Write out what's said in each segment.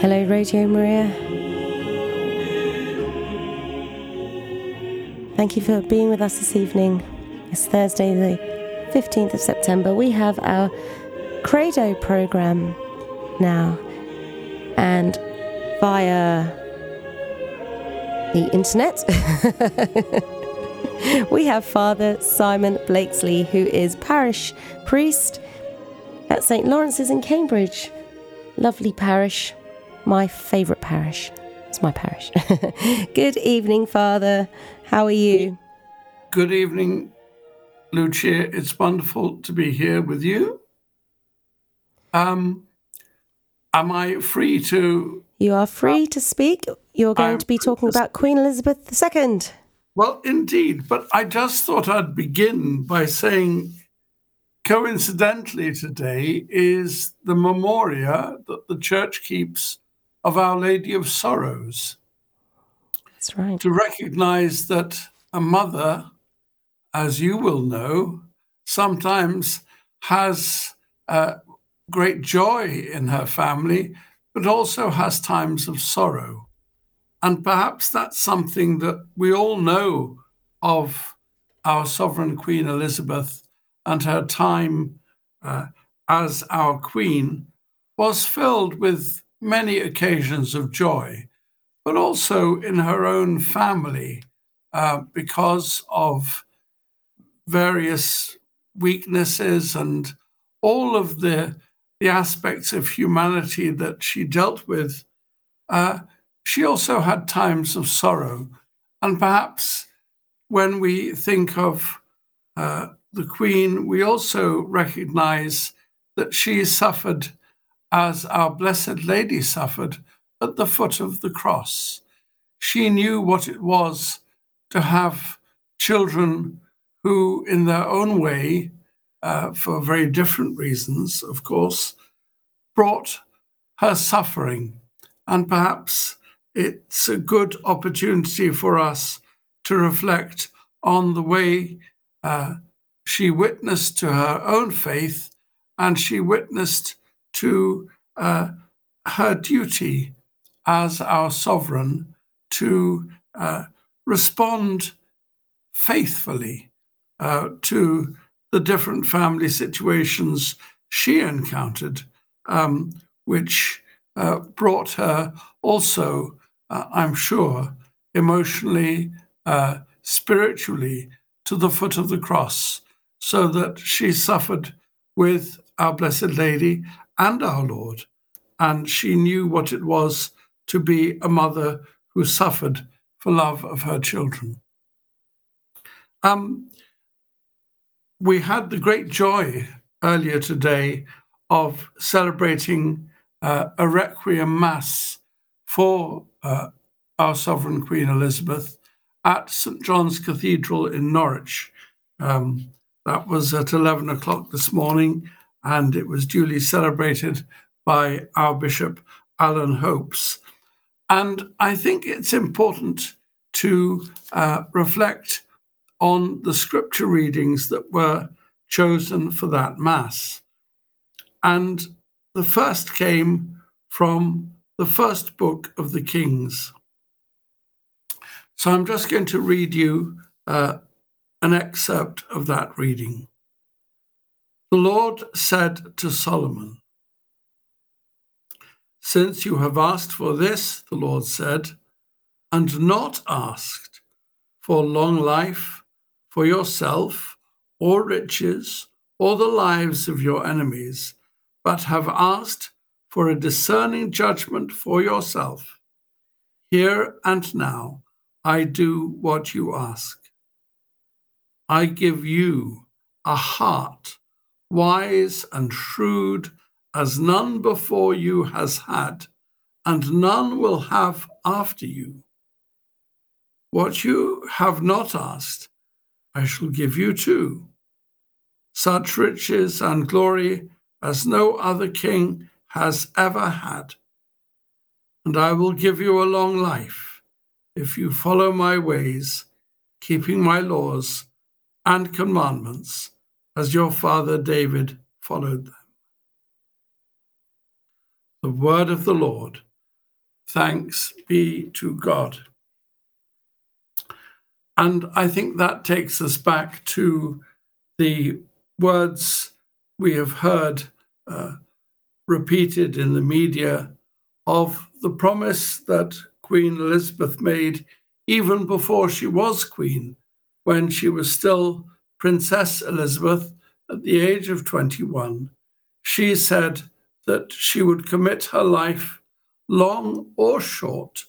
Hello, Radio Maria. Thank you for being with us this evening. It's Thursday, the 15th of September. We have our Credo program now, and via the internet, we have Father Simon Blakesley, who is parish priest at St. Lawrence's in Cambridge. Lovely parish my favourite parish. It's my parish. Good evening, Father. How are you? Good evening, Lucia. It's wonderful to be here with you. Um, am I free to? You are free to speak. You're going I'm to be talking about Queen Elizabeth II. Well, indeed, but I just thought I'd begin by saying coincidentally today is the memoria that the church keeps of Our Lady of Sorrows. That's right. To recognize that a mother, as you will know, sometimes has uh, great joy in her family, but also has times of sorrow. And perhaps that's something that we all know of our sovereign Queen Elizabeth and her time uh, as our Queen was filled with many occasions of joy, but also in her own family uh, because of various weaknesses and all of the, the aspects of humanity that she dealt with. Uh, she also had times of sorrow. And perhaps when we think of uh, the Queen, we also recognize that she suffered as our Blessed Lady suffered at the foot of the cross. She knew what it was to have children who, in their own way, uh, for very different reasons, of course, brought her suffering. And perhaps it's a good opportunity for us to reflect on the way uh, she witnessed to her own faith and she witnessed to uh, her duty as our sovereign to uh, respond faithfully uh, to the different family situations she encountered, um, which uh, brought her also, uh, I'm sure, emotionally, uh, spiritually to the foot of the cross, so that she suffered with our Blessed Lady and our Lord. And she knew what it was to be a mother who suffered for love of her children. Um, we had the great joy earlier today of celebrating uh, a requiem mass for uh, our sovereign Queen Elizabeth at St John's Cathedral in Norwich. Um, that was at 11 o'clock this morning, and it was duly celebrated by our Bishop Alan Hopes. And I think it's important to uh, reflect on the scripture readings that were chosen for that Mass. And the first came from the first book of the Kings. So I'm just going to read you uh, an excerpt of that reading. The Lord said to Solomon, Since you have asked for this, the Lord said, and not asked for long life for yourself or riches or the lives of your enemies, but have asked for a discerning judgment for yourself, here and now I do what you ask. I give you a heart wise and shrewd as none before you has had, and none will have after you. What you have not asked, I shall give you too. Such riches and glory as no other king has ever had. And I will give you a long life if you follow my ways, keeping my laws and commandments as your father David followed them. The word of the Lord. thanks be to God. And I think that takes us back to the words we have heard uh, repeated in the media of the promise that Queen Elizabeth made even before she was queen, when she was still Princess Elizabeth at the age of 21. She said that she would commit her life, long or short,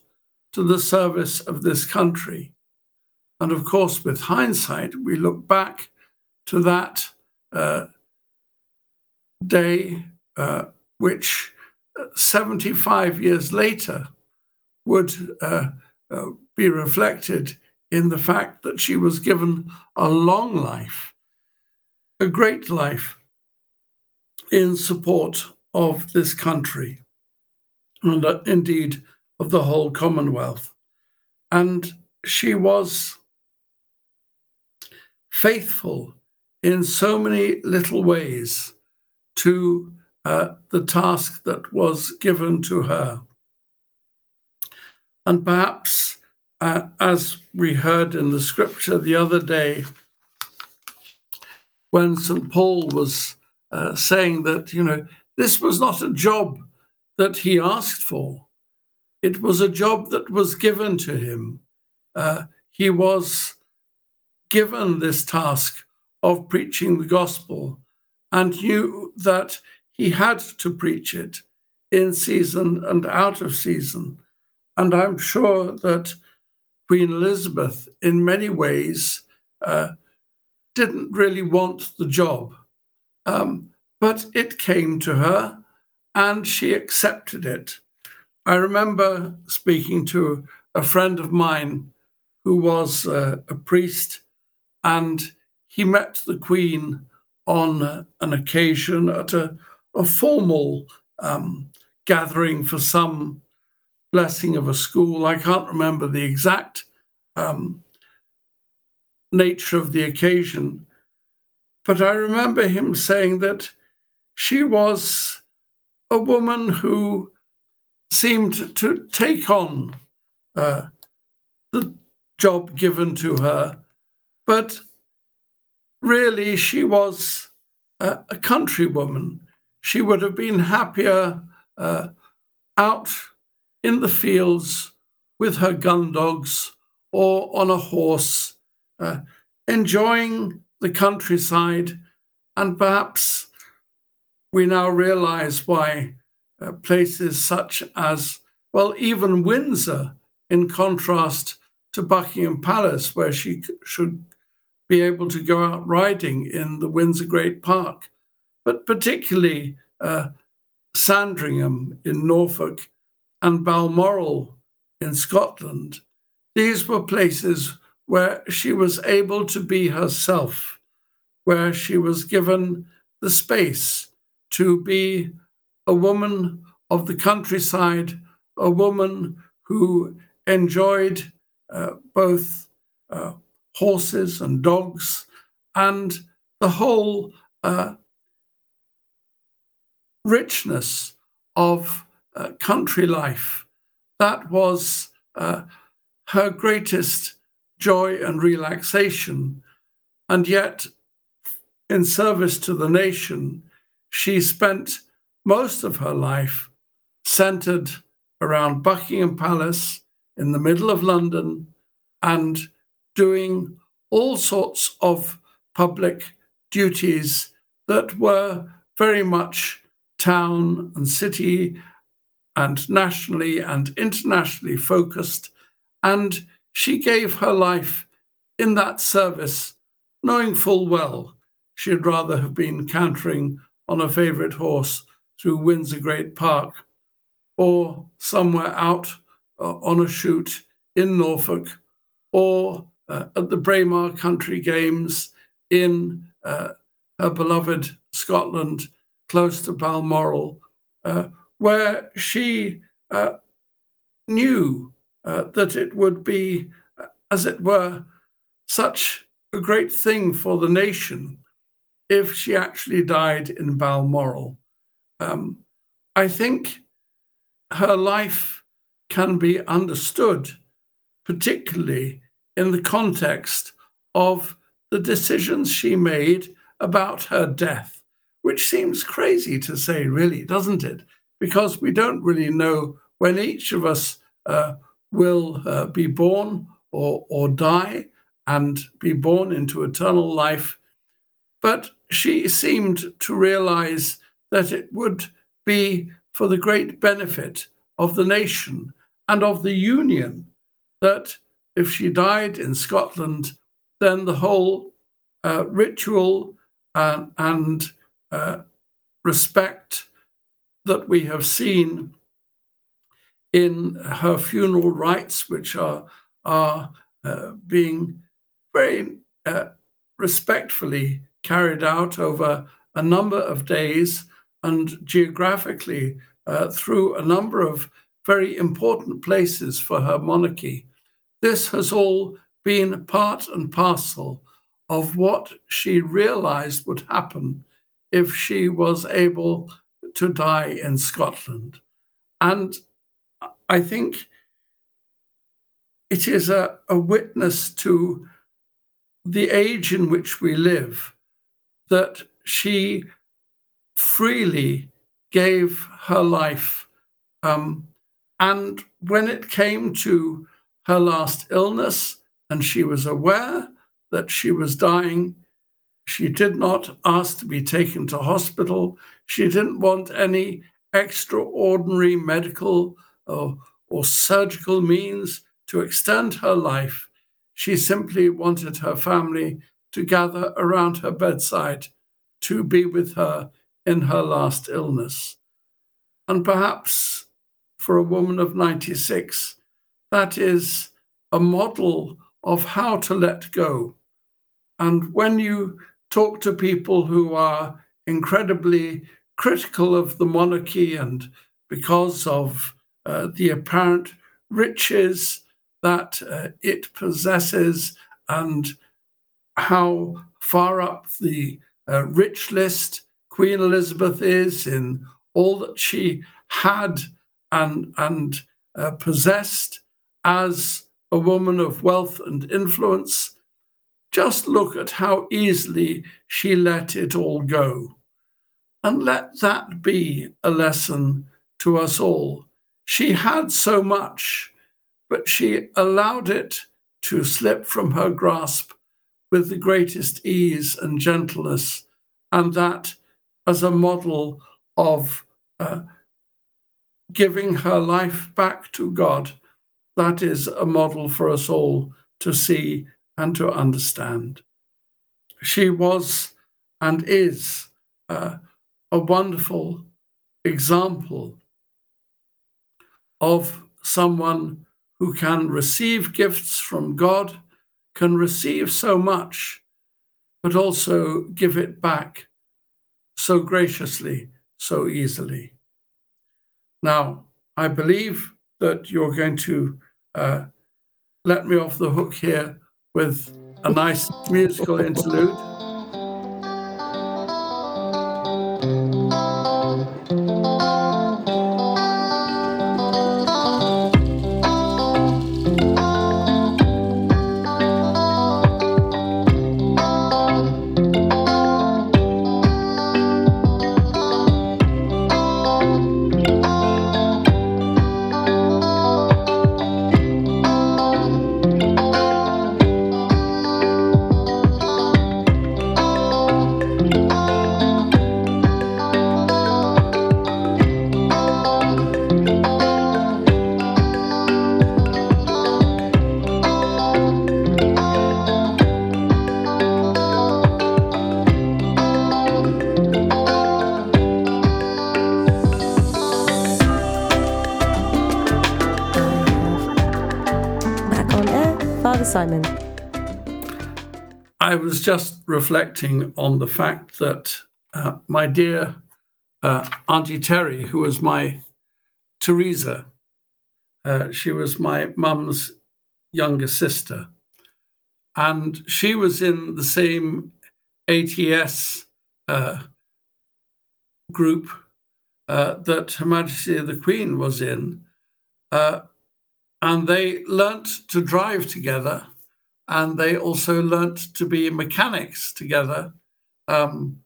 to the service of this country. And of course, with hindsight, we look back to that uh, day, uh, which uh, 75 years later would uh, uh, be reflected in the fact that she was given a long life, a great life in support of this country and uh, indeed of the whole Commonwealth. And she was faithful in so many little ways to uh, the task that was given to her. And perhaps, uh, as we heard in the scripture the other day, when St. Paul was uh, saying that, you know, this was not a job that he asked for, it was a job that was given to him. Uh, he was given this task of preaching the gospel and knew that he had to preach it in season and out of season. And I'm sure that Queen Elizabeth, in many ways, uh, didn't really want the job. Um, but it came to her and she accepted it. I remember speaking to a friend of mine who was uh, a priest, and he met the Queen on uh, an occasion at a, a formal um, gathering for some blessing of a school. I can't remember the exact um, nature of the occasion, but I remember him saying that she was a woman who seemed to take on uh, the job given to her, but really she was a, a countrywoman. She would have been happier uh, out in the fields with her gun dogs or on a horse, uh, enjoying the countryside. And perhaps we now realize why uh, places such as, well, even Windsor, in contrast to Buckingham Palace, where she should be able to go out riding in the Windsor Great Park, but particularly uh, Sandringham in Norfolk and Balmoral in Scotland. These were places where she was able to be herself, where she was given the space to be a woman of the countryside, a woman who enjoyed uh, both uh, horses and dogs and the whole uh, richness of uh, country life. That was uh, her greatest joy and relaxation. And yet, in service to the nation, she spent most of her life centered around Buckingham Palace in the middle of London and doing all sorts of public duties that were very much town and city and nationally and internationally focused. And she gave her life in that service, knowing full well she'd rather have been cantering on a favourite horse through Windsor Great Park or somewhere out uh, on a shoot in Norfolk or uh, at the Braemar Country Games in uh, her beloved Scotland, close to Balmoral, uh, where she uh, knew uh, that it would be, as it were, such a great thing for the nation if she actually died in Balmoral. Um, I think her life can be understood, particularly in the context of the decisions she made about her death, which seems crazy to say, really, doesn't it? Because we don't really know when each of us uh, will uh, be born or, or die and be born into eternal life. But she seemed to realize that it would be for the great benefit of the nation and of the Union that if she died in Scotland, then the whole uh, ritual uh, and uh, respect that we have seen in her funeral rites, which are, are uh, being very uh, respectfully carried out over a number of days and geographically uh, through a number of very important places for her monarchy. This has all been part and parcel of what she realized would happen if she was able to die in Scotland. And I think it is a, a witness to the age in which we live that she freely gave her life. Um, and when it came to her last illness and she was aware that she was dying, she did not ask to be taken to hospital. She didn't want any extraordinary medical or, or surgical means to extend her life. She simply wanted her family to gather around her bedside to be with her in her last illness. And perhaps for a woman of 96, that is a model of how to let go. And when you talk to people who are incredibly critical of the monarchy and because of uh, the apparent riches that uh, it possesses and how far up the uh, rich list Queen Elizabeth is in all that she had and, and uh, possessed as a woman of wealth and influence. Just look at how easily she let it all go. And let that be a lesson to us all. She had so much, but she allowed it to slip from her grasp with the greatest ease and gentleness, and that as a model of uh, giving her life back to God. That is a model for us all to see and to understand. She was and is uh, a wonderful example of someone who can receive gifts from God, can receive so much, but also give it back so graciously, so easily. Now, I believe that you're going to uh, let me off the hook here with a nice musical interlude. I was just reflecting on the fact that uh, my dear uh, Auntie Terry, who was my Teresa, uh, she was my mum's younger sister, and she was in the same ATS uh, group uh, that Her Majesty the Queen was in. Uh, and they learnt to drive together, and they also learnt to be mechanics together, um,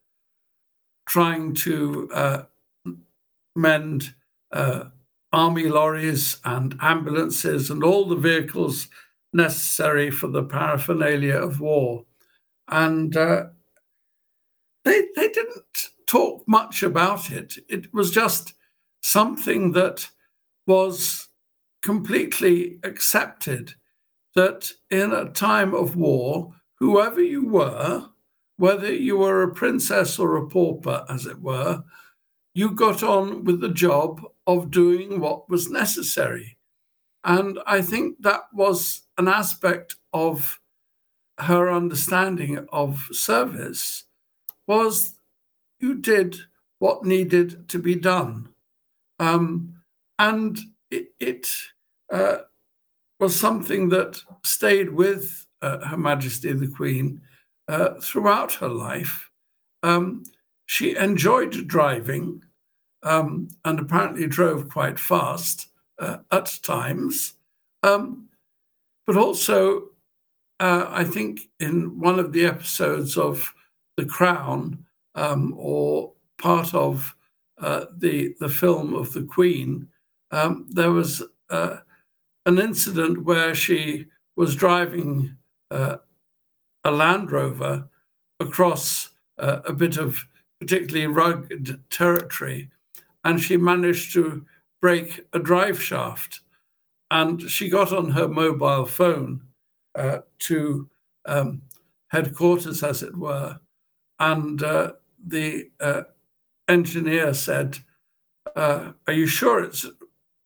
trying to uh, mend uh, army lorries and ambulances and all the vehicles necessary for the paraphernalia of war. And uh, they, they didn't talk much about it. It was just something that was completely accepted that in a time of war, whoever you were, whether you were a princess or a pauper, as it were, you got on with the job of doing what was necessary. And I think that was an aspect of her understanding of service was you did what needed to be done. Um, and it, it uh, was something that stayed with uh, Her Majesty the Queen uh, throughout her life. Um, she enjoyed driving um, and apparently drove quite fast uh, at times. Um, but also, uh, I think in one of the episodes of The Crown, um, or part of uh, the the film of the Queen, um, there was uh, an incident where she was driving uh, a Land Rover across uh, a bit of particularly rugged territory, and she managed to break a drive shaft. And she got on her mobile phone uh, to um, headquarters, as it were, and uh, the uh, engineer said, uh, Are you sure it's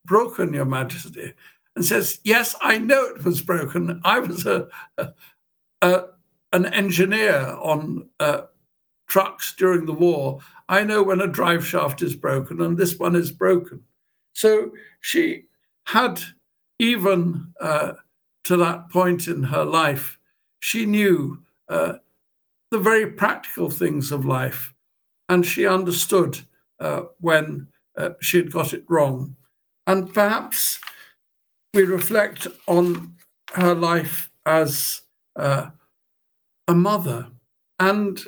broken, Your Majesty? And says, Yes, I know it was broken. I was a, a, a an engineer on uh, trucks during the war. I know when a drive shaft is broken, and this one is broken. So she had, even uh, to that point in her life, she knew uh, the very practical things of life and she understood uh, when uh, she had got it wrong. And perhaps we reflect on her life as uh, a mother. And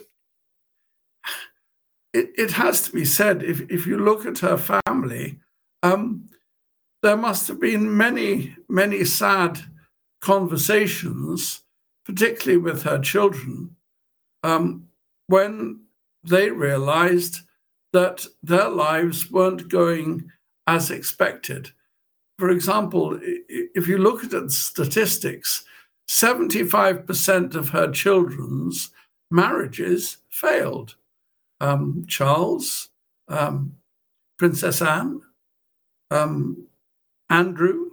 it, it, has to be said, if, if you look at her family, um, there must have been many, many sad conversations, particularly with her children, um, when they realized that their lives weren't going as expected. For example, if you look at statistics, 75% of her children's marriages failed. Um, Charles, um, Princess Anne, um, Andrew.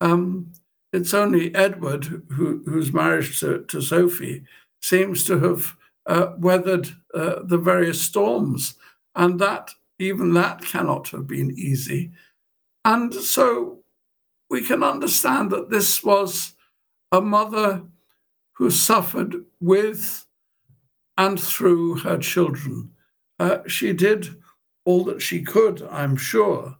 Um, it's only Edward, who, whose marriage to, to Sophie seems to have uh, weathered uh, the various storms. And that, even that cannot have been easy. And so we can understand that this was a mother who suffered with and through her children. Uh, she did all that she could, I'm sure,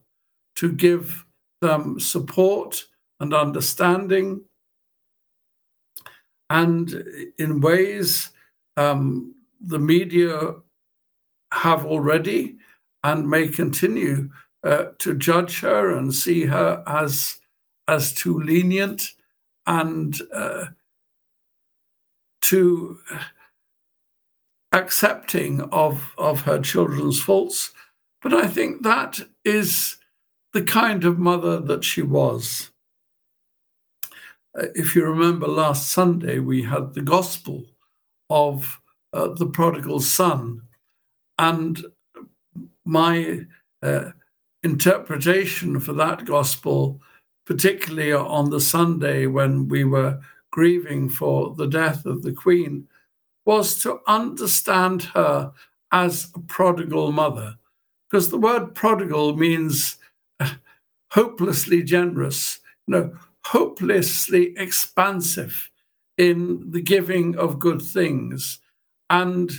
to give them support and understanding. And in ways um, the media have already and may continue uh, to judge her and see her as as too lenient and uh, too accepting of of her children's faults. But I think that is the kind of mother that she was. Uh, if you remember last Sunday, we had the gospel of uh, the prodigal son. And my uh, interpretation for that gospel, particularly on the Sunday when we were grieving for the death of the Queen, was to understand her as a prodigal mother. Because the word prodigal means uh, hopelessly generous, you know, hopelessly expansive in the giving of good things. And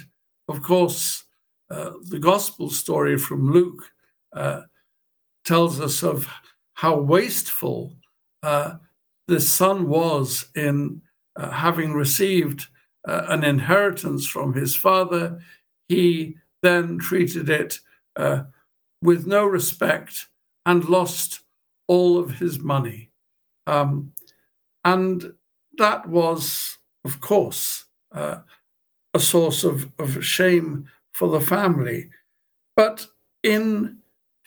of course, uh, the gospel story from Luke uh, tells us of how wasteful uh, the son was in uh, having received uh, an inheritance from his father, he then treated it uh, with no respect and lost all of his money. Um, and that was, of course, uh, a source of, of shame for the family. But in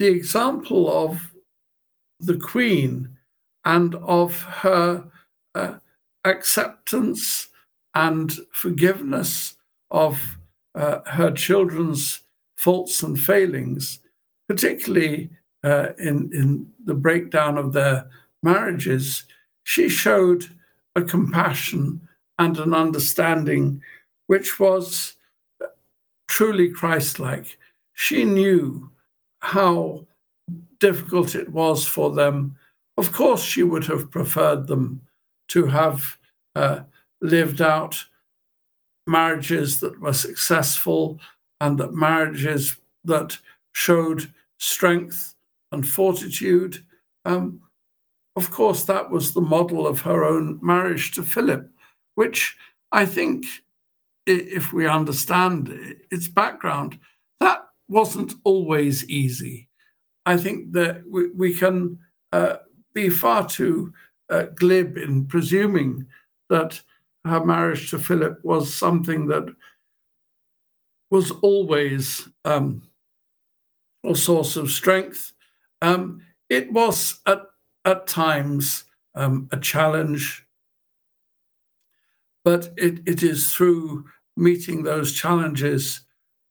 the example of the Queen and of her uh, acceptance and forgiveness of uh, her children's faults and failings, particularly uh, in, in the breakdown of their marriages, she showed a compassion and an understanding which was truly Christ like. She knew how difficult it was for them. Of course, she would have preferred them to have uh, lived out marriages that were successful and that marriages that showed strength and fortitude. Um, of course, that was the model of her own marriage to Philip, which I think, if we understand its background, that wasn't always easy. I think that we, we can uh, be far too uh, glib in presuming that her marriage to Philip was something that was always um, a source of strength. Um, it was at, at times um, a challenge, but it, it is through meeting those challenges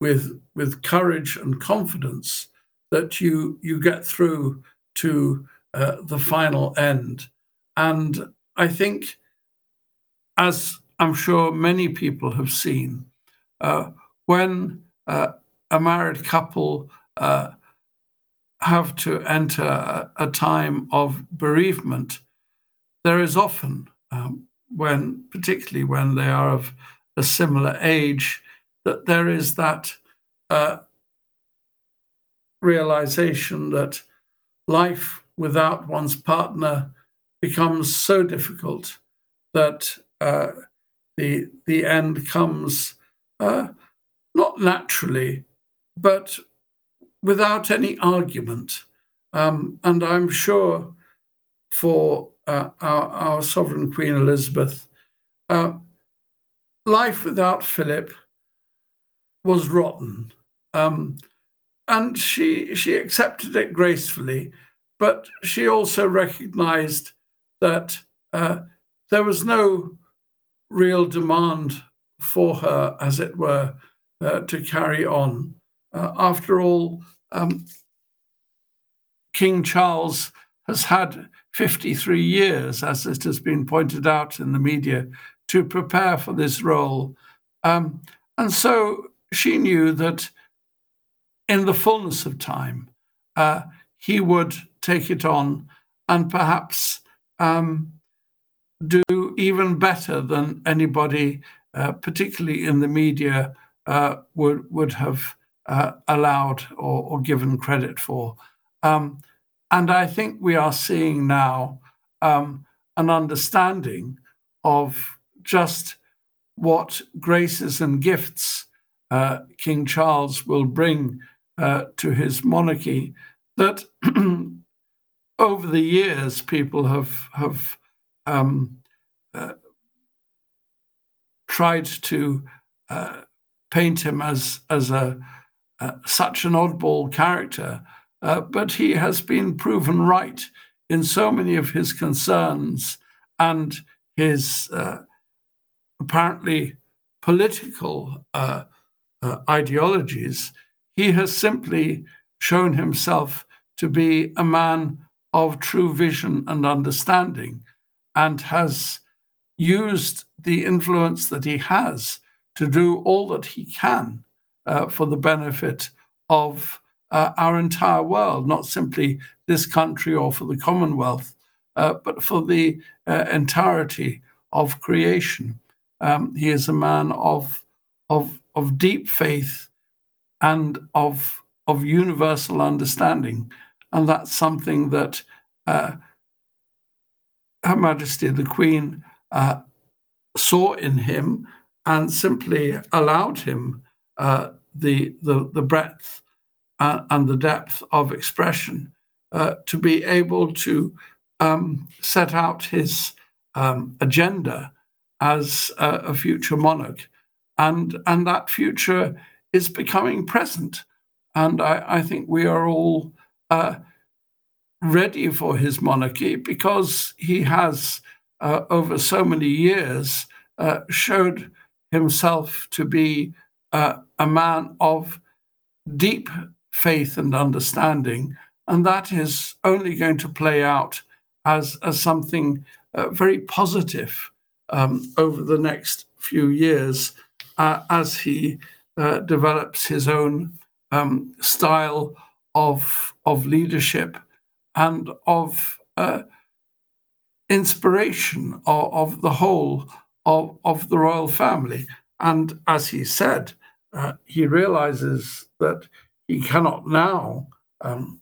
with, with courage and confidence that you, you get through to uh, the final end. And I think, as I'm sure many people have seen, uh, when uh, a married couple uh, have to enter a, time of bereavement, there is often, um, when particularly when they are of a similar age, that there is that uh, realization that life without one's partner becomes so difficult that uh, the the end comes uh, not naturally, but without any argument. Um, and I'm sure for uh, our, our, sovereign Queen Elizabeth, uh, life without Philip was rotten. Um, and she she accepted it gracefully, but she also recognized that uh, there was no real demand for her, as it were, uh, to carry on. Uh, after all, um, King Charles has had 53 years, as it has been pointed out in the media, to prepare for this role. Um, and so she knew that in the fullness of time, uh, he would take it on and perhaps um, do even better than anybody, uh, particularly in the media, uh, would would have uh, allowed or, or, given credit for. Um, and I think we are seeing now um, an understanding of just what graces and gifts uh, King Charles will bring uh, to his monarchy that over the years people have have um, uh, tried to uh, paint him as as a uh, such an oddball character, uh, but he has been proven right in so many of his concerns and his uh, apparently political ideologies he has simply shown himself to be a man of true vision and understanding and has used the influence that he has to do all that he can uh, for the benefit of uh, our entire world, not simply this country or for the Commonwealth, uh, but for the uh, entirety of creation. Um, he is a man of, of, of deep faith and of, of universal understanding. And that's something that uh, Her Majesty the Queen uh, saw in him and simply allowed him uh, the, the, the breadth uh, and the depth of expression uh, to be able to um, set out his um, agenda as a, a, future monarch. And, and that future is becoming present. And I, I think we are all uh, ready for his monarchy because he has, uh, over so many years, uh, showed himself to be uh, a man of deep faith and understanding. And that is only going to play out as, as something uh, very positive um, over the next few years as he uh, develops his own um, style of, of leadership and of uh, inspiration of, of, the whole of, of the royal family. And as he said, uh, he realizes that he cannot now um,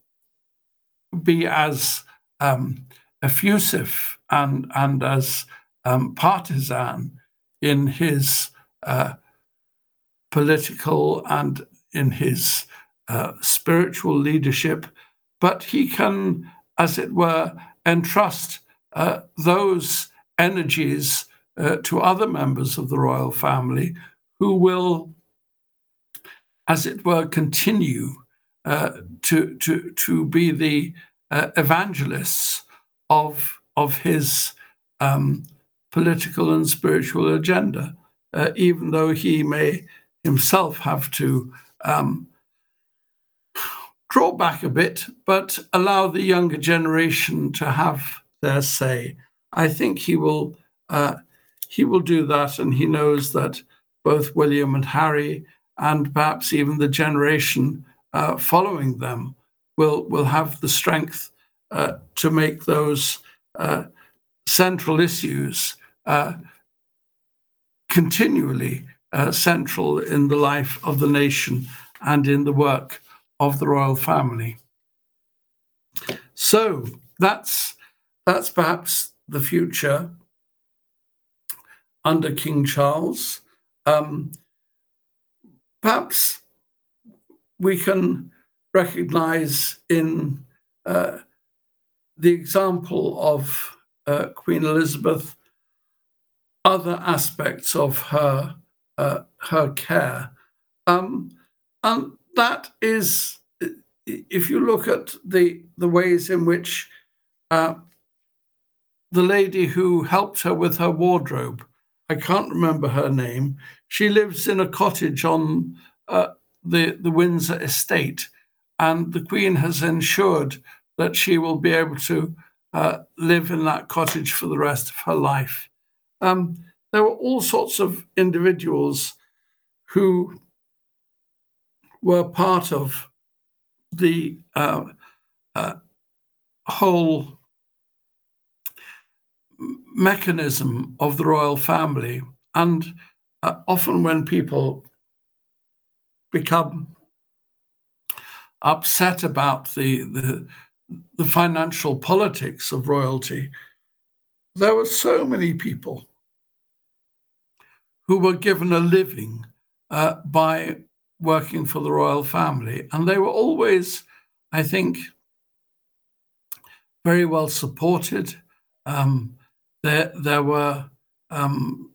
be as um, effusive and, and as um, partisan in his uh, political and in his uh, spiritual leadership, but he can, as it were, entrust uh, those energies uh, to other members of the royal family who will, as it were, continue uh, to, to, to be the uh, evangelists of, of his um, political and spiritual agenda, uh, even though he may himself have to um, draw back a bit, but allow the younger generation to have their say. I think he will uh, he will do that, and he knows that both William and Harry, and perhaps even the generation uh, following them, will will have the strength uh, to make those uh, central issues uh, continually uh, central in the life of the nation and in the work of the royal family. So that's that's perhaps the future under King Charles. Um, perhaps we can recognize in uh, the example of uh, Queen Elizabeth other aspects of her uh, her care. Um, and that is, if you look at the, the ways in which uh, the lady who helped her with her wardrobe, I can't remember her name, she lives in a cottage on uh, the, the Windsor estate, and the Queen has ensured that she will be able to uh, live in that cottage for the rest of her life. Um, there were all sorts of individuals who were part of the uh, uh, whole mechanism of the royal family. And uh, often, when people become upset about the, the, the financial politics of royalty, there were so many people who were given a living uh, by working for the royal family. And they were always, I think, very well supported. Um, there, there were um,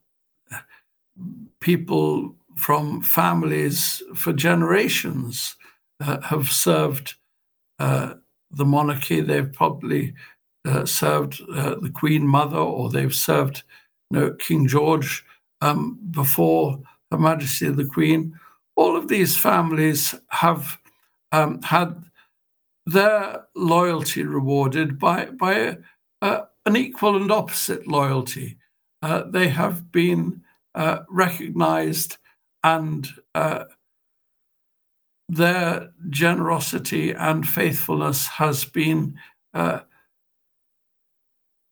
people from families for generations uh, have served uh, the monarchy. They've probably uh, served uh, the Queen Mother, or they've served you know, King George um, before Her Majesty the Queen. All of these families have um, had their loyalty rewarded by, by uh, an equal and opposite loyalty. Uh, they have been uh, recognized and uh, their generosity and faithfulness has been uh,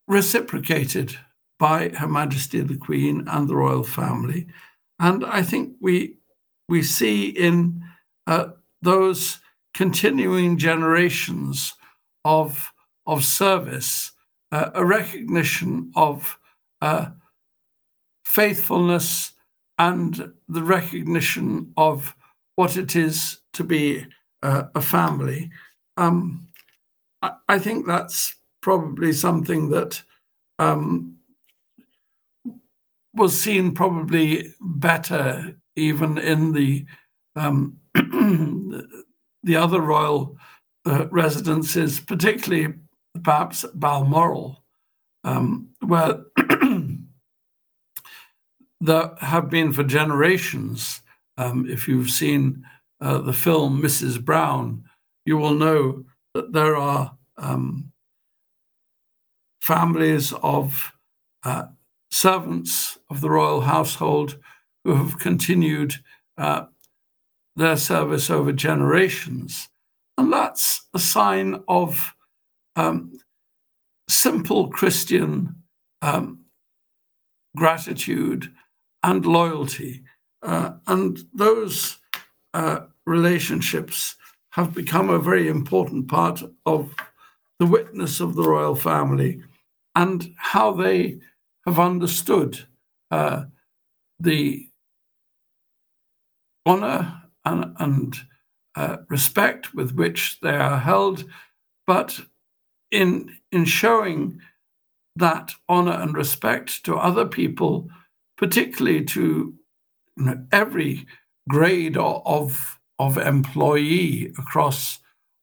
reciprocated by Her Majesty the Queen and the royal family. And I think we, we see in uh, those continuing generations of, of service uh, a recognition of uh, faithfulness and the recognition of what it is to be uh, a family. Um, I, I, think that's probably something that um, was seen probably better even in the um, the other royal uh, residences, particularly perhaps Balmoral, um, where there have been for generations. Um, if you've seen uh, the film Mrs. Brown, you will know that there are um, families of uh, servants of the royal household who have continued uh, their service over generations. And that's a sign of um, simple Christian um, gratitude and loyalty. Uh, and those uh, relationships have become a very important part of the witness of the royal family and how they have understood uh, the honor and, and uh, respect with which they are held, but in, in showing that honor and respect to other people, particularly to you know, every grade of, of employee across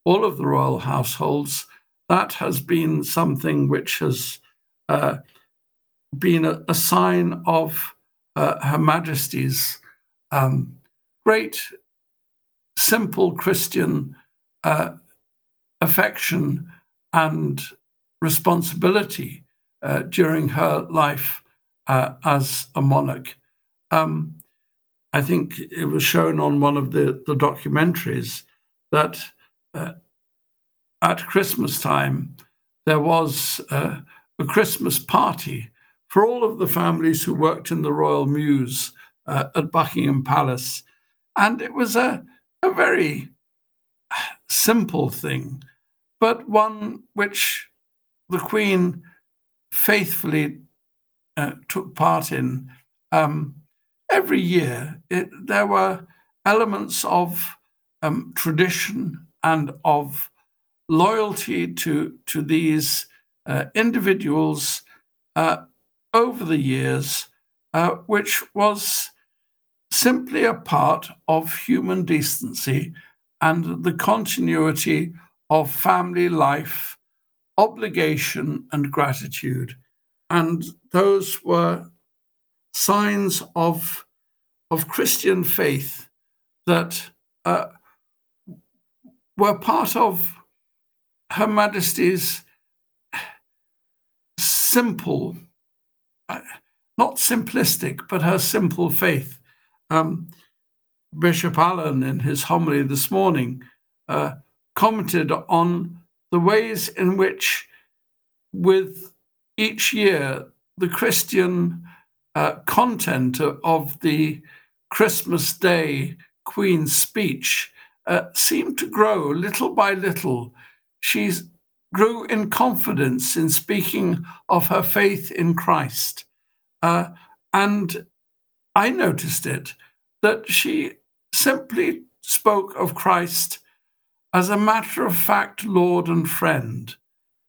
all of the royal households, that has been something which has uh, been a, a, sign of uh, Her Majesty's um, great, simple Christian uh, affection and responsibility uh, during her life uh, as a monarch. Um, I think it was shown on one of the, the documentaries that uh, at Christmas time there was uh, a Christmas party for all of the families who worked in the Royal Mews uh, at Buckingham Palace. And it was a, a very simple thing, but one which the Queen faithfully uh, took part in. Um, every year, it, there were elements of um, tradition and of loyalty to, to these uh, individuals uh, over the years, uh, which was simply a part of human decency and the continuity of family life, obligation, and gratitude. And those were signs of, of Christian faith that uh, were part of Her Majesty's simple, not simplistic, but her simple faith. Um, Bishop Alan, in his homily this morning, uh, commented on the ways in which, with each year, the Christian uh, content of the Christmas Day Queen's speech uh, seemed to grow little by little. She grew in confidence in speaking of her faith in Christ. Uh, and I noticed it that she simply spoke of Christ as a matter of fact Lord and friend.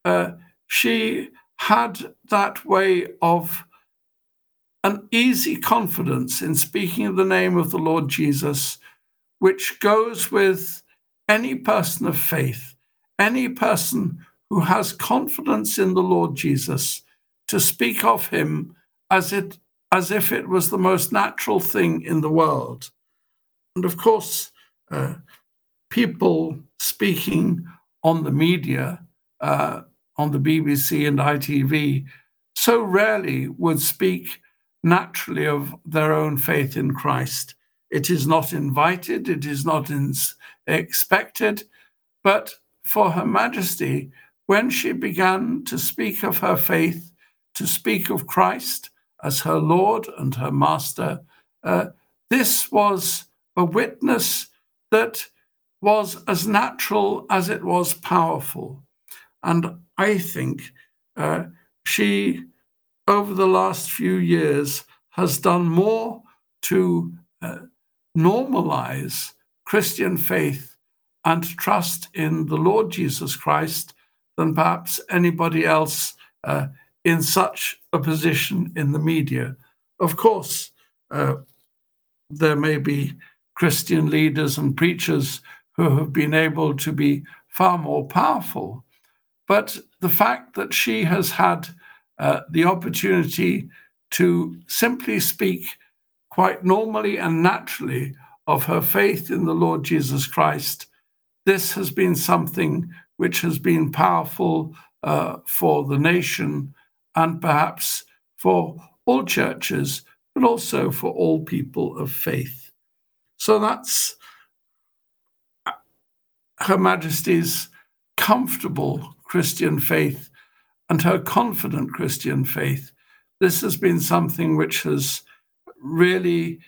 Uh, she had that way of an easy confidence in speaking of the name of the Lord Jesus, which goes with any person of faith, any person who has confidence in the Lord Jesus, to speak of him as it as if it was the most natural thing in the world. And of course, uh, people speaking on the media, uh, on the BBC and ITV, so rarely would speak naturally of their own faith in Christ. It is not invited, it is not in, expected, but for Her Majesty, when she began to speak of her faith, to speak of Christ as her Lord and her Master, uh, this was a witness that was as natural as it was powerful. And I think uh, she, over the last few years, has done more to uh, normalize Christian faith and trust in the Lord Jesus Christ than perhaps anybody else uh, in such a position in the media. Of course, uh, there may be Christian leaders and preachers who have been able to be far more powerful. But the fact that she has had uh, the opportunity to simply speak quite normally and naturally of her faith in the Lord Jesus Christ, this has been something which has been powerful uh, for the nation and perhaps for all churches, but also for all people of faith. So that's Her Majesty's comfortable Christian faith and her confident Christian faith. This has been something which has really,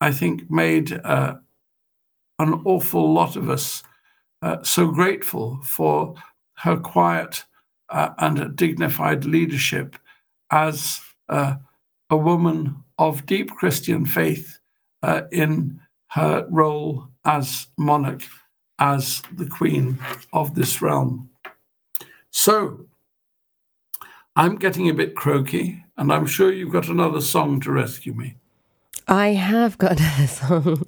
I think, made uh, an awful lot of us uh, so grateful for her quiet uh, and dignified leadership as uh, a woman of deep Christian faith uh, in her role as monarch, as the queen of this realm. So, I'm getting a bit croaky, and I'm sure you've got another song to rescue me. I have got a song,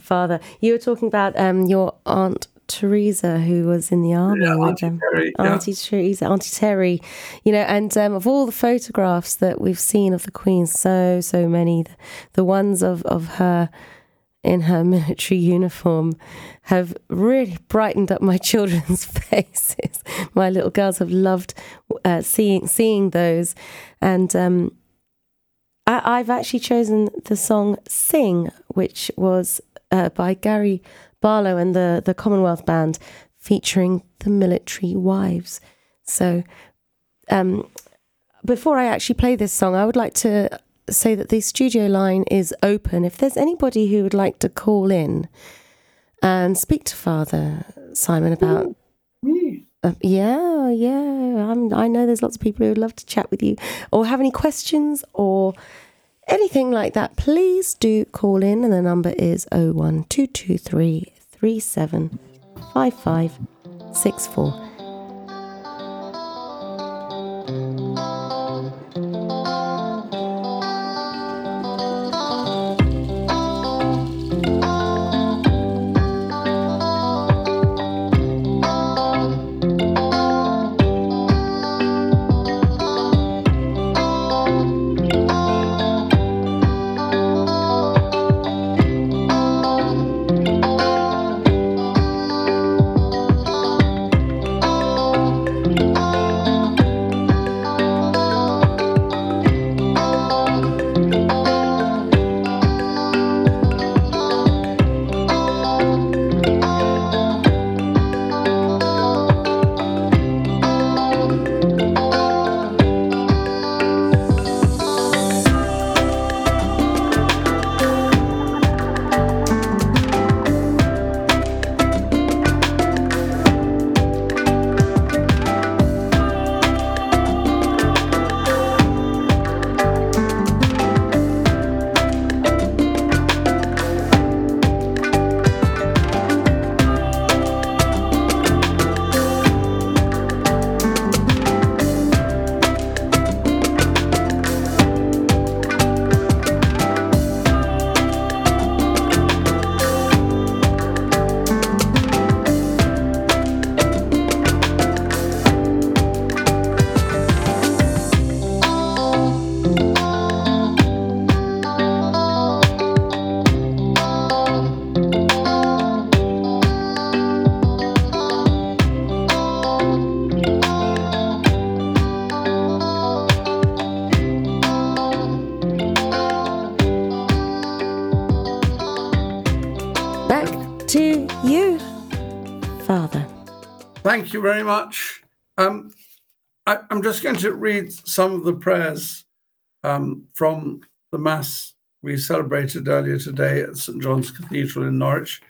Father. You were talking about um, your aunt Teresa, who was in the army Yeah, with Auntie them. Terry, yeah. Auntie Teresa, Auntie Terry, you know, and um, of all the photographs that we've seen of the Queen, so so many, the, the ones of of her in her military uniform have really brightened up my children's faces. My little girls have loved uh, seeing seeing those, and um, I, I've actually chosen the song "Sing," which was uh, by Gary Barlow and the the Commonwealth Band, featuring the military wives. So, um, before I actually play this song, I would like to say that the studio line is open. If there's anybody who would like to call in and speak to Father Simon about Me. uh, yeah, yeah. I'm, I know there's lots of people who would love to chat with you or have any questions or anything like that. Please do call in, and the number is 01223 375564. Thank you very much. Um, I, I'm just going to read some of the prayers um, from the Mass we celebrated earlier today at St. John's Cathedral in Norwich.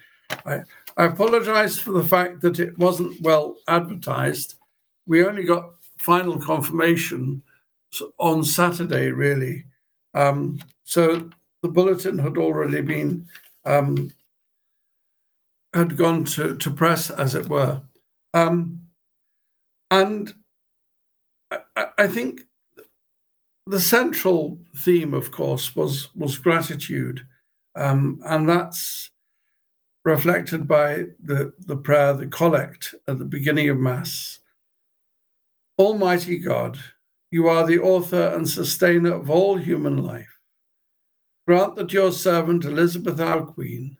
I, I apologize for the fact that it wasn't well advertised. We only got final confirmation on Saturday, really. Um, so the bulletin had already been um, had gone to, to press, as it were. Um, and I, I, think the central theme, of course, was was gratitude, um, and that's reflected by the, the prayer, the collect at the beginning of Mass. Almighty God, you are the author and sustainer of all human life. Grant that your servant Elizabeth, our Queen,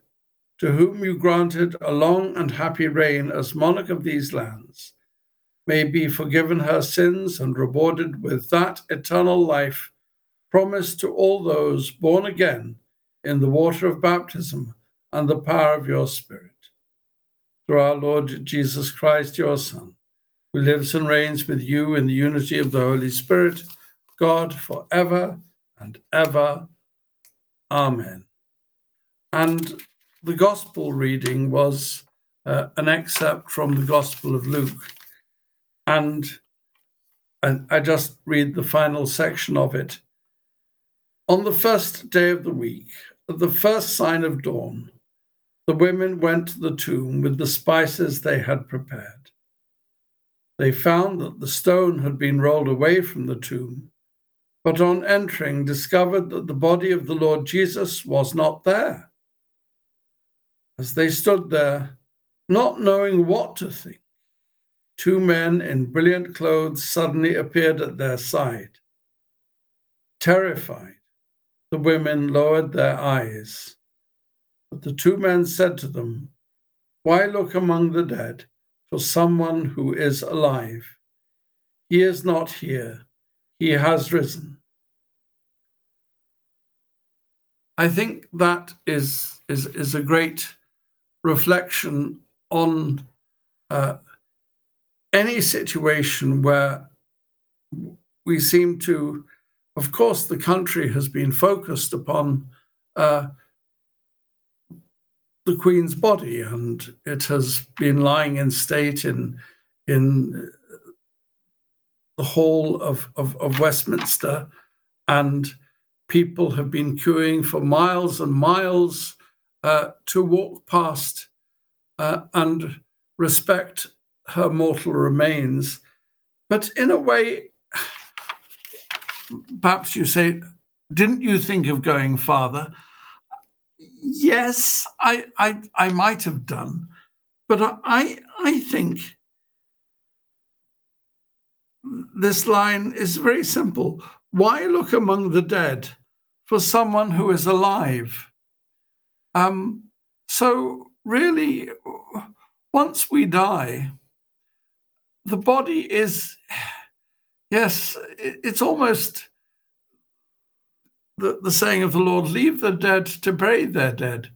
to whom you granted a long and happy reign as monarch of these lands, may be forgiven her sins and rewarded with that eternal life promised to all those born again in the water of baptism and the power of your Spirit. Through our Lord Jesus Christ, your Son, who lives and reigns with you in the unity of the Holy Spirit, God, for ever and ever. Amen. And the Gospel reading was uh, an excerpt from the Gospel of Luke. And, and I just read the final section of it. On the first day of the week, at the first sign of dawn, the women went to the tomb with the spices they had prepared. They found that the stone had been rolled away from the tomb, but on entering discovered that the body of the Lord Jesus was not there. As they stood there, not knowing what to think, two men in brilliant clothes suddenly appeared at their side. Terrified, the women lowered their eyes. But the two men said to them, Why look among the dead for someone who is alive? He is not here, he has risen. I think that is, is, is a great reflection on uh, any situation where we seem to, of course, the country has been focused upon uh, the Queen's body, and it has been lying in state in in the hall of, of, of Westminster, and people have been queuing for miles and miles to walk past uh, and respect her mortal remains. But in a way, perhaps you say, didn't you think of going farther? yes, I, I, I might have done, but I, I think this line is very simple. Why look among the dead for someone who is alive? Um, so, really, once we die, the body is, yes, it's almost the, the saying of the Lord, leave the dead to bury their dead.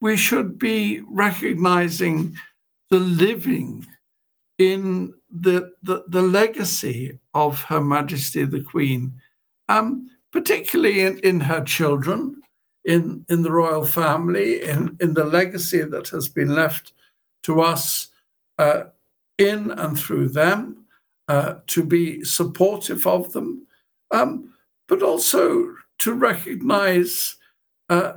We should be recognizing the living in the, the, the legacy of Her Majesty the Queen, um, particularly in, in her children, in, in the royal family, in, in the legacy that has been left to us uh, in and through them, uh, to be supportive of them, um, but also to recognize uh,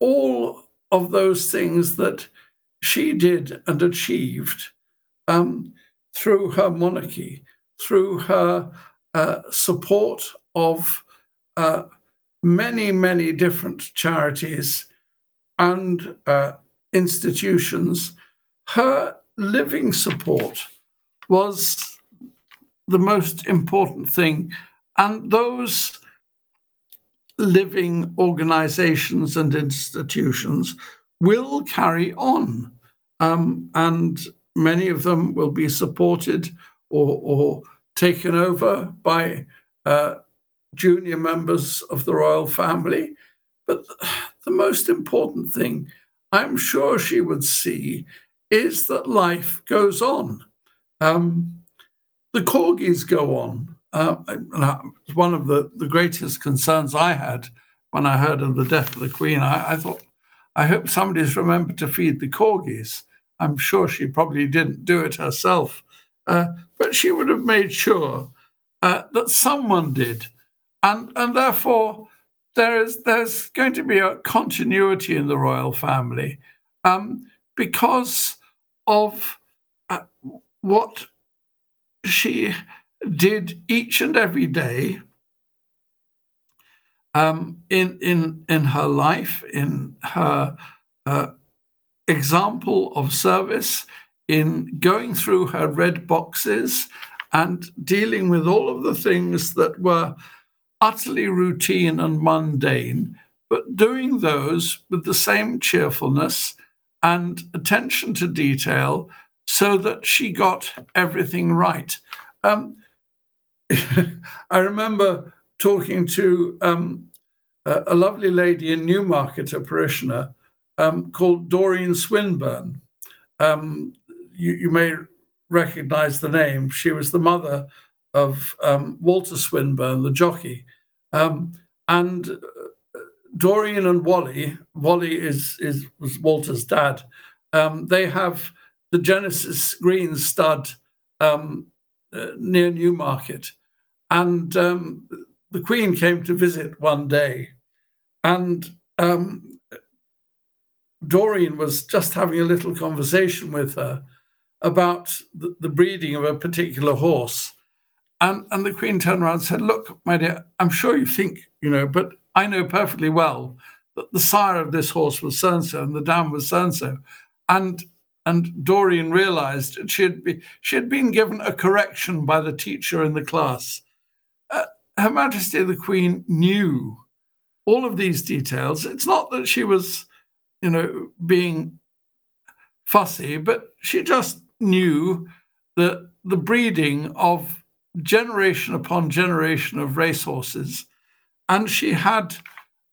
all of those things that she did and achieved um, through her monarchy, through her uh, support of uh, many, many different charities and uh, institutions. Her living support was the most important thing. And those living organizations and institutions will carry on. Um, and many of them will be supported or, or taken over by uh, junior members of the royal family. But the most important thing I'm sure she would see is that life goes on. Um, the corgis go on. Uh, one of the, the greatest concerns I had when I heard of the death of the Queen. I, I thought, I hope somebody's remembered to feed the corgis. I'm sure she probably didn't do it herself uh, but she would have made sure uh, that someone did, and and therefore there is there's going to be a continuity in the royal family um, because of uh, what she did each and every day um, in in in her life, in her uh, example of service, in going through her red boxes and dealing with all of the things that were utterly routine and mundane, but doing those with the same cheerfulness and attention to detail so that she got everything right. Um, I remember talking to um, a, a, lovely lady in Newmarket, a parishioner, um, called Doreen Swinburn. Um, you, you, may recognize the name. She was the mother of um, Walter Swinburn, the jockey. Um, and uh, Doreen and Wally, Wally is, is was Walter's dad. Um, they have the Genesis Green stud um, uh, near Newmarket, and um, the Queen came to visit one day, and um, Doreen was just having a little conversation with her about the, the breeding of a particular horse. And, and the Queen turned around and said, Look, my dear, I'm sure you think, you know, but I know perfectly well that the sire of this horse was so and so and the dam was so and so. And Doreen realized she had, be, she had been given a correction by the teacher in the class. Uh, Her Majesty the Queen knew all of these details. It's not that she was, you know, being fussy, but she just knew that the breeding of generation upon generation of racehorses. And she had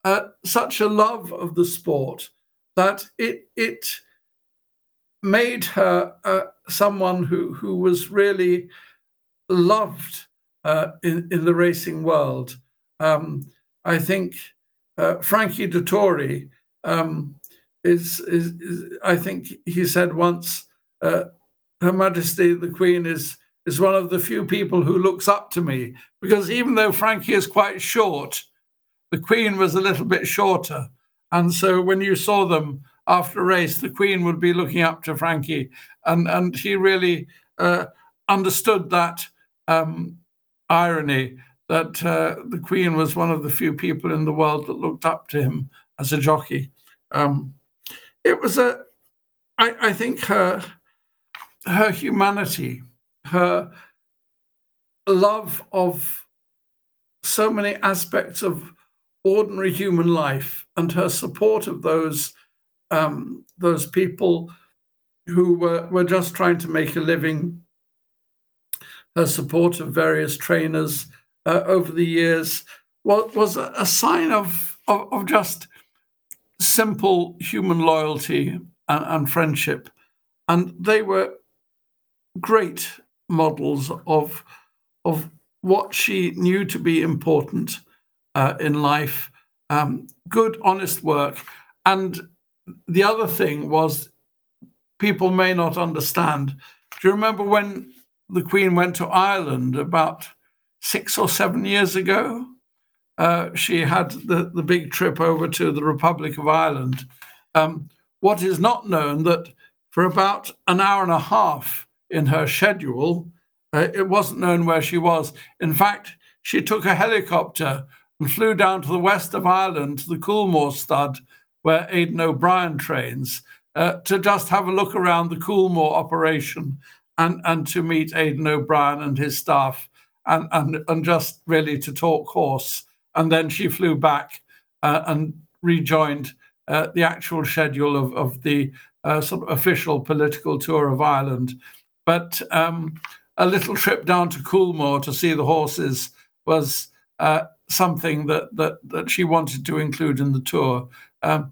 uh, such a love of the sport that it it made her uh, someone who who was really loved uh, in in the racing world. Um, I think uh, Frankie Dettori um, is, is, is I think he said once, uh, Her Majesty the Queen is is one of the few people who looks up to me because even though Frankie is quite short, the Queen was a little bit shorter. And so when you saw them after a race, the Queen would be looking up to Frankie. And, and he really uh, understood that um, irony that uh, the Queen was one of the few people in the world that looked up to him as a jockey. Um, it was a, I, I think her, her humanity her love of so many aspects of ordinary human life and her support of those um, those people who were, were just trying to make a living. Her support of various trainers uh, over the years was, was a sign of, of, of just simple human loyalty and, and friendship. And they were great models of of what she knew to be important uh, in life, um, good, honest work. And the other thing was, people may not understand. Do you remember when the Queen went to Ireland about six or seven years ago? Uh, she had the, the big trip over to the Republic of Ireland. Um, what is not known that for about an hour and a half, in her schedule. Uh, it wasn't known where she was. In fact, she took a helicopter and flew down to the west of Ireland to the Coolmore stud where Aidan O'Brien trains uh, to just have a look around the Coolmore operation and, and to meet Aidan O'Brien and his staff and, and, and just really to talk horse. And then she flew back uh, and rejoined uh, the actual schedule of, of the uh, sort of official political tour of Ireland. But um, a little trip down to Coolmore to see the horses was uh, something that, that that she wanted to include in the tour. Um,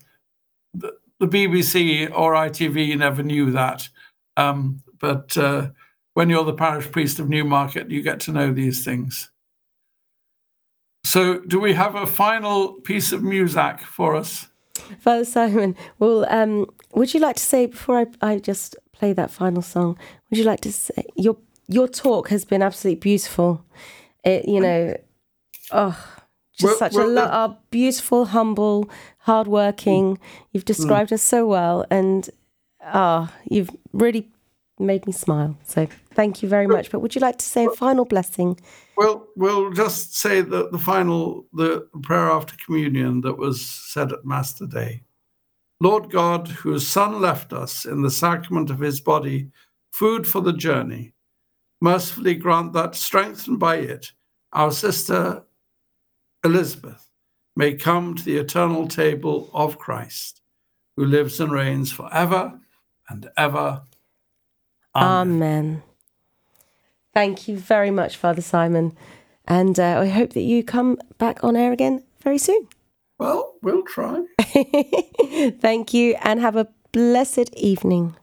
the, the, BBC or ITV never knew that, um, but uh, when you're the parish priest of Newmarket, you get to know these things. So, do we have a final piece of music for us? Father Simon, well, um, would you like to say before I, I just play that final song? Would you like to say your your talk has been absolutely beautiful. It, you know, oh, just Well- such well, a lo- uh, are beautiful, humble, hardworking. You've described us so well, and ah, you've really made me smile. So thank you very much. But would you like to say a final blessing? Well, we'll just say that the final, the prayer after communion that was said at Mass today. Lord God, whose Son left us in the sacrament of his body, food for the journey, mercifully grant that, strengthened by it, our sister Elizabeth may come to the eternal table of Christ, who lives and reigns forever and ever. Amen. Thank you very much, Father Simon. And uh, I hope that you come back on air again very soon. Well, we'll try. Thank you and have a blessed evening.